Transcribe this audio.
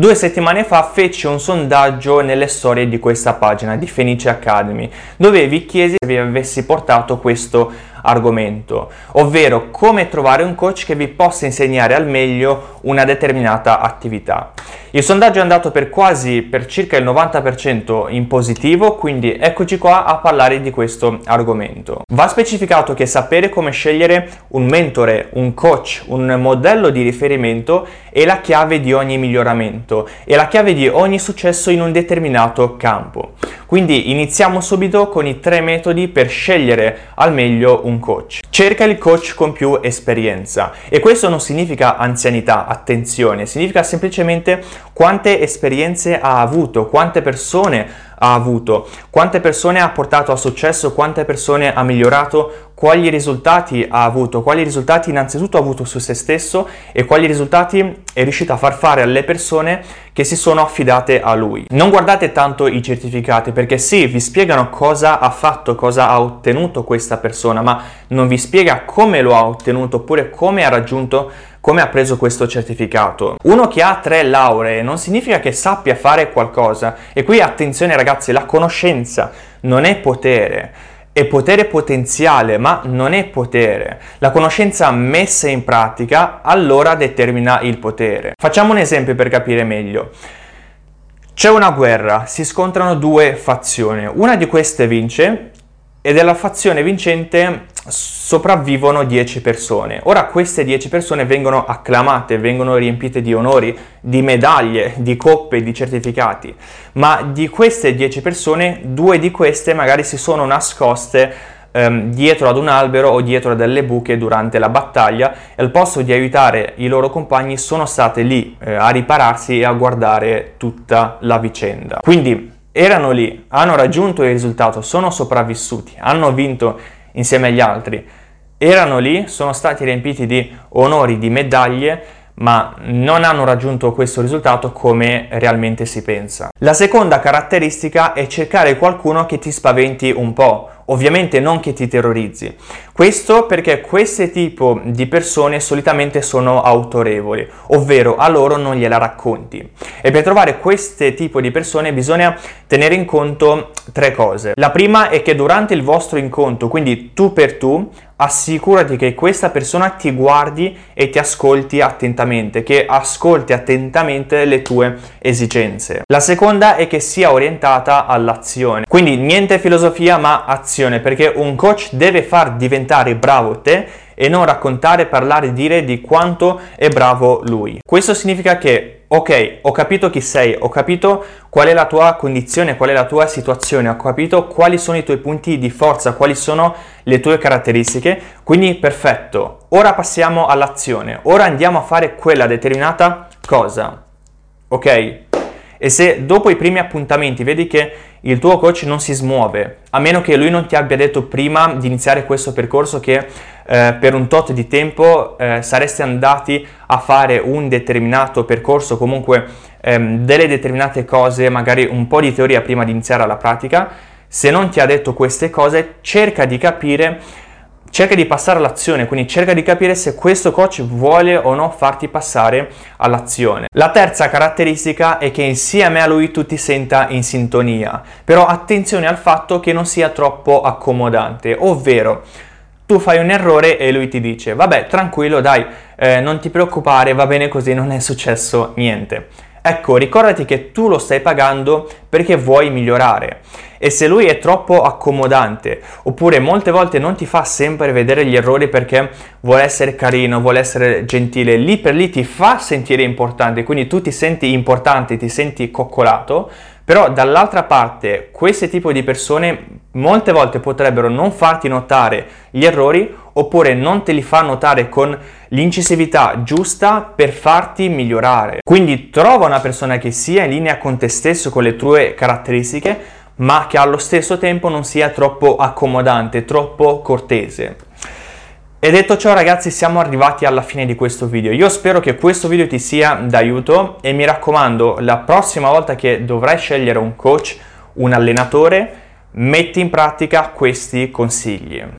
Due settimane fa feci un sondaggio nelle storie di questa pagina di Fenice Academy, dove vi chiesi se vi avessi portato questo argomento, ovvero come trovare un coach che vi possa insegnare al meglio una determinata attività. Il sondaggio è andato per quasi per circa il 90% in positivo, quindi eccoci qua a parlare di questo argomento. Va specificato che sapere come scegliere un mentore, un coach, un modello di riferimento è la chiave di ogni miglioramento, è la chiave di ogni successo in un determinato campo. Quindi iniziamo subito con i tre metodi per scegliere al meglio un coach. Cerca il coach con più esperienza e questo non significa anzianità, attenzione, significa semplicemente quante esperienze ha avuto, quante persone ha avuto, quante persone ha portato a successo, quante persone ha migliorato, quali risultati ha avuto, quali risultati innanzitutto ha avuto su se stesso e quali risultati è riuscito a far fare alle persone che si sono affidate a lui. Non guardate tanto i certificati perché sì, vi spiegano cosa ha fatto, cosa ha ottenuto questa persona, ma non vi spiega come lo ha ottenuto oppure come ha raggiunto come ha preso questo certificato. Uno che ha tre lauree non significa che sappia fare qualcosa e qui attenzione ragazzi, la conoscenza non è potere. È potere potenziale, ma non è potere. La conoscenza messa in pratica allora determina il potere. Facciamo un esempio per capire meglio. C'è una guerra, si scontrano due fazioni. Una di queste vince e della fazione vincente sopravvivono 10 persone. Ora queste 10 persone vengono acclamate, vengono riempite di onori, di medaglie, di coppe, di certificati, ma di queste 10 persone, due di queste magari si sono nascoste ehm, dietro ad un albero o dietro a delle buche durante la battaglia e al posto di aiutare i loro compagni sono state lì eh, a ripararsi e a guardare tutta la vicenda. Quindi erano lì, hanno raggiunto il risultato, sono sopravvissuti, hanno vinto insieme agli altri. Erano lì, sono stati riempiti di onori, di medaglie, ma non hanno raggiunto questo risultato come realmente si pensa. La seconda caratteristica è cercare qualcuno che ti spaventi un po', ovviamente non che ti terrorizzi. Questo perché questo tipo di persone solitamente sono autorevoli, ovvero a loro non gliela racconti. E per trovare questo tipo di persone bisogna tenere in conto tre cose. La prima è che durante il vostro incontro, quindi tu per tu, assicurati che questa persona ti guardi e ti ascolti attentamente, che ascolti attentamente le tue esigenze. La seconda è che sia orientata all'azione. Quindi niente filosofia ma azione, perché un coach deve far diventare bravo te e non raccontare, parlare, dire di quanto è bravo lui. Questo significa che ok, ho capito chi sei, ho capito qual è la tua condizione, qual è la tua situazione, ho capito quali sono i tuoi punti di forza, quali sono le tue caratteristiche, quindi perfetto. Ora passiamo all'azione, ora andiamo a fare quella determinata cosa, ok? E se dopo i primi appuntamenti vedi che il tuo coach non si smuove, a meno che lui non ti abbia detto prima di iniziare questo percorso che eh, per un tot di tempo eh, sareste andati a fare un determinato percorso, comunque ehm, delle determinate cose, magari un po' di teoria prima di iniziare la pratica, se non ti ha detto queste cose, cerca di capire cerca di passare all'azione, quindi cerca di capire se questo coach vuole o no farti passare all'azione. La terza caratteristica è che insieme a lui tu ti senta in sintonia, però attenzione al fatto che non sia troppo accomodante, ovvero tu fai un errore e lui ti dice vabbè tranquillo dai eh, non ti preoccupare va bene così non è successo niente ecco ricordati che tu lo stai pagando perché vuoi migliorare. E se lui è troppo accomodante oppure molte volte non ti fa sempre vedere gli errori perché vuole essere carino vuole essere gentile lì per lì ti fa sentire importante quindi tu ti senti importante ti senti coccolato però dall'altra parte questo tipo di persone molte volte potrebbero non farti notare gli errori oppure non te li fa notare con l'incisività giusta per farti migliorare. Quindi trova una persona che sia in linea con te stesso, con le tue caratteristiche, ma che allo stesso tempo non sia troppo accomodante, troppo cortese. E detto ciò ragazzi siamo arrivati alla fine di questo video, io spero che questo video ti sia d'aiuto e mi raccomando la prossima volta che dovrai scegliere un coach, un allenatore, metti in pratica questi consigli.